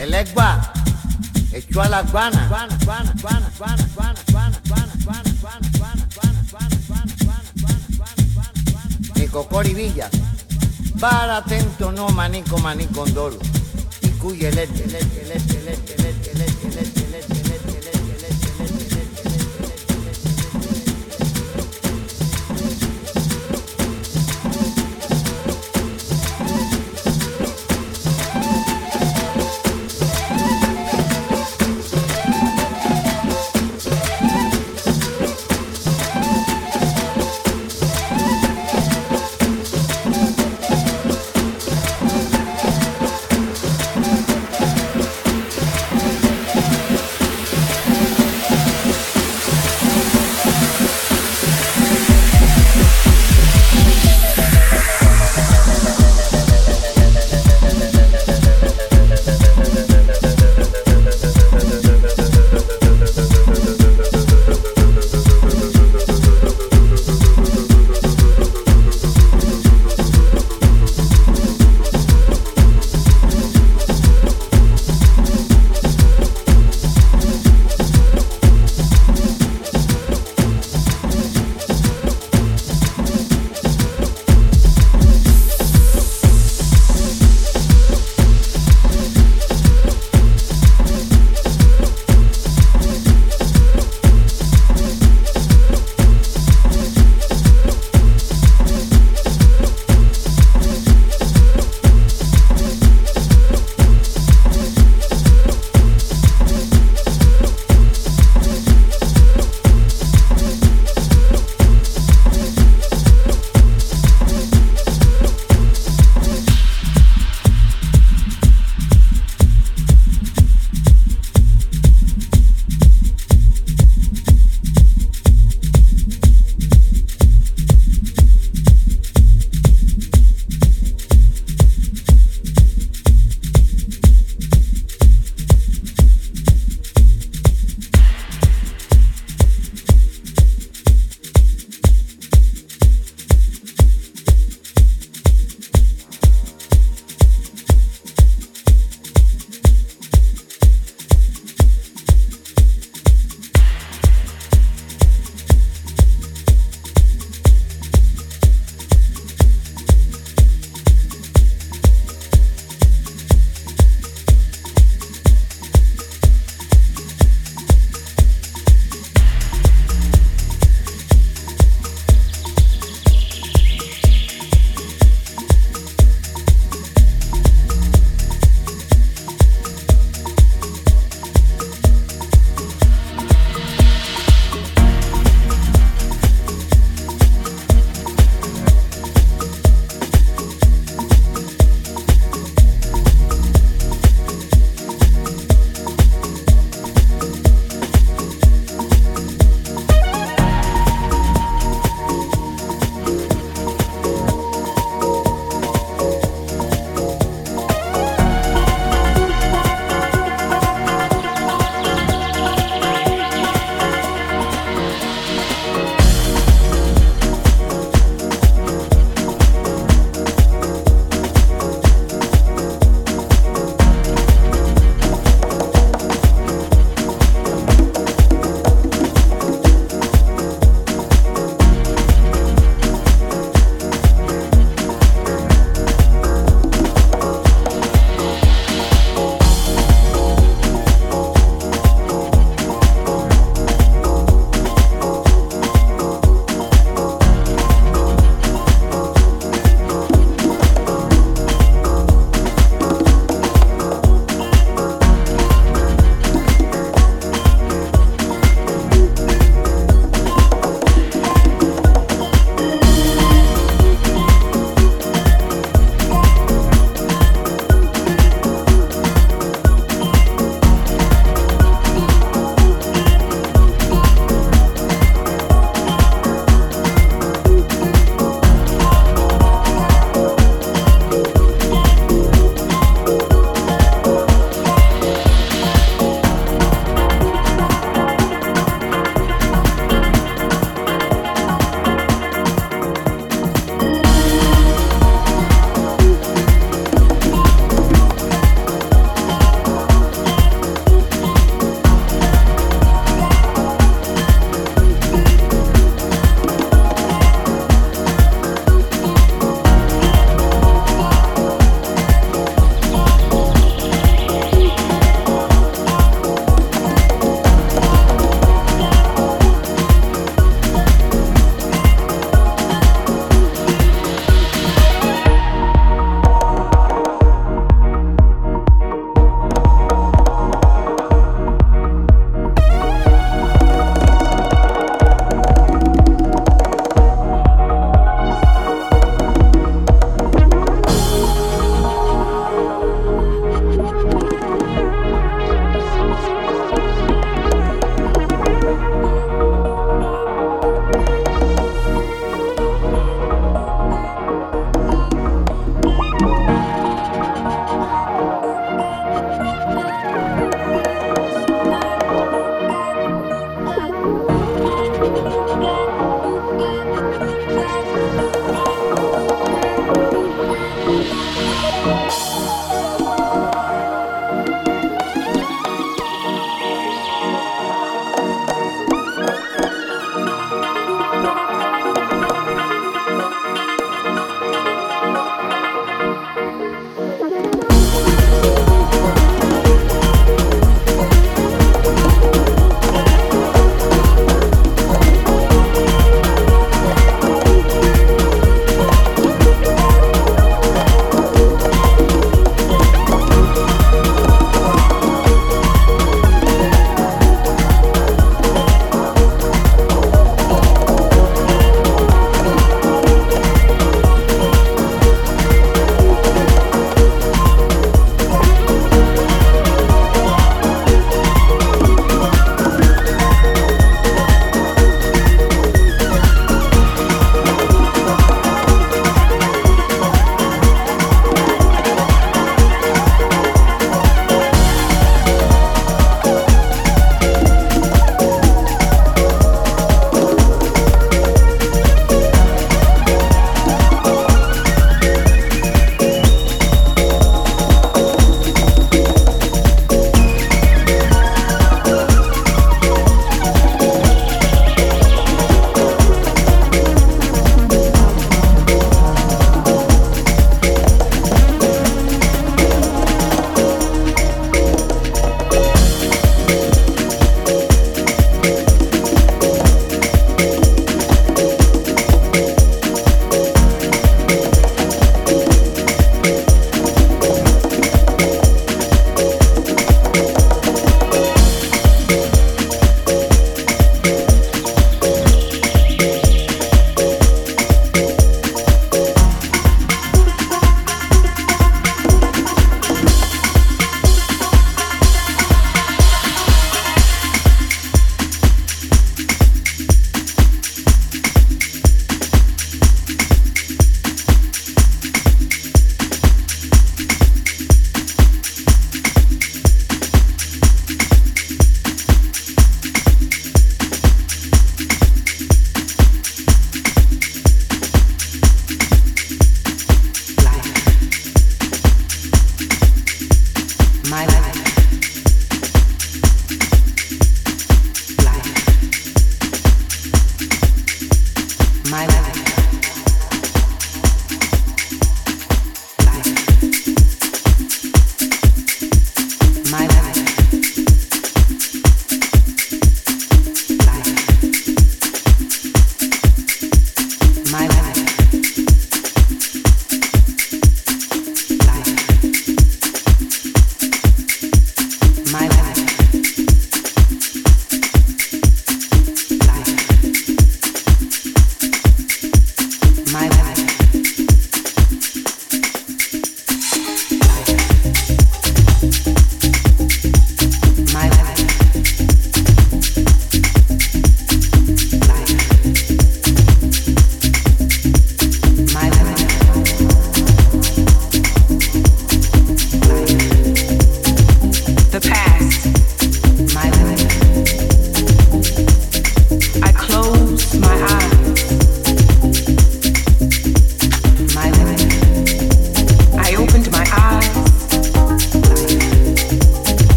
El equa, echó a las guana. guana, guana, para atento no manico manicondolo. Y cuyo el